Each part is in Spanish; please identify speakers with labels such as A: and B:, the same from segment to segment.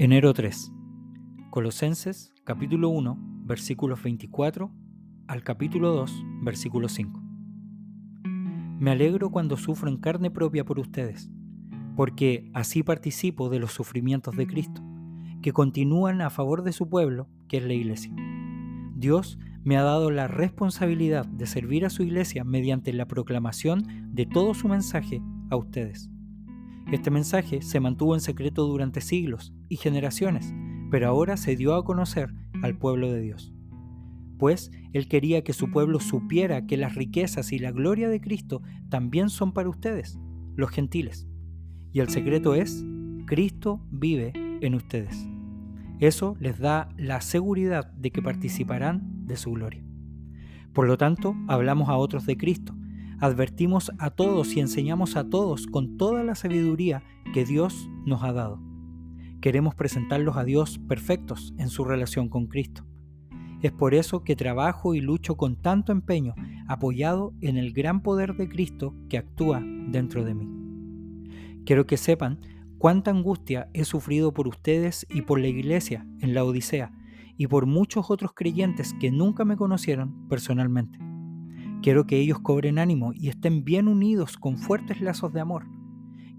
A: Enero 3. Colosenses capítulo 1 versículos 24 al capítulo 2 versículo 5. Me alegro cuando sufro en carne propia por ustedes, porque así participo de los sufrimientos de Cristo, que continúan a favor de su pueblo, que es la iglesia. Dios me ha dado la responsabilidad de servir a su iglesia mediante la proclamación de todo su mensaje a ustedes. Este mensaje se mantuvo en secreto durante siglos y generaciones, pero ahora se dio a conocer al pueblo de Dios. Pues Él quería que su pueblo supiera que las riquezas y la gloria de Cristo también son para ustedes, los gentiles. Y el secreto es, Cristo vive en ustedes. Eso les da la seguridad de que participarán de su gloria. Por lo tanto, hablamos a otros de Cristo, advertimos a todos y enseñamos a todos con toda la sabiduría que Dios nos ha dado. Queremos presentarlos a Dios perfectos en su relación con Cristo. Es por eso que trabajo y lucho con tanto empeño, apoyado en el gran poder de Cristo que actúa dentro de mí. Quiero que sepan cuánta angustia he sufrido por ustedes y por la iglesia en la Odisea y por muchos otros creyentes que nunca me conocieron personalmente. Quiero que ellos cobren ánimo y estén bien unidos con fuertes lazos de amor.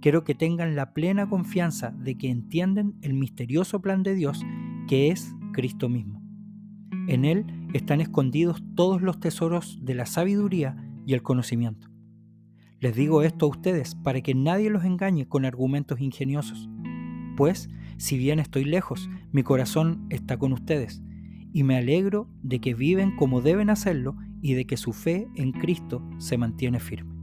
A: Quiero que tengan la plena confianza de que entienden el misterioso plan de Dios que es Cristo mismo. En Él están escondidos todos los tesoros de la sabiduría y el conocimiento. Les digo esto a ustedes para que nadie los engañe con argumentos ingeniosos. Pues, si bien estoy lejos, mi corazón está con ustedes, y me alegro de que viven como deben hacerlo y de que su fe en Cristo se mantiene firme.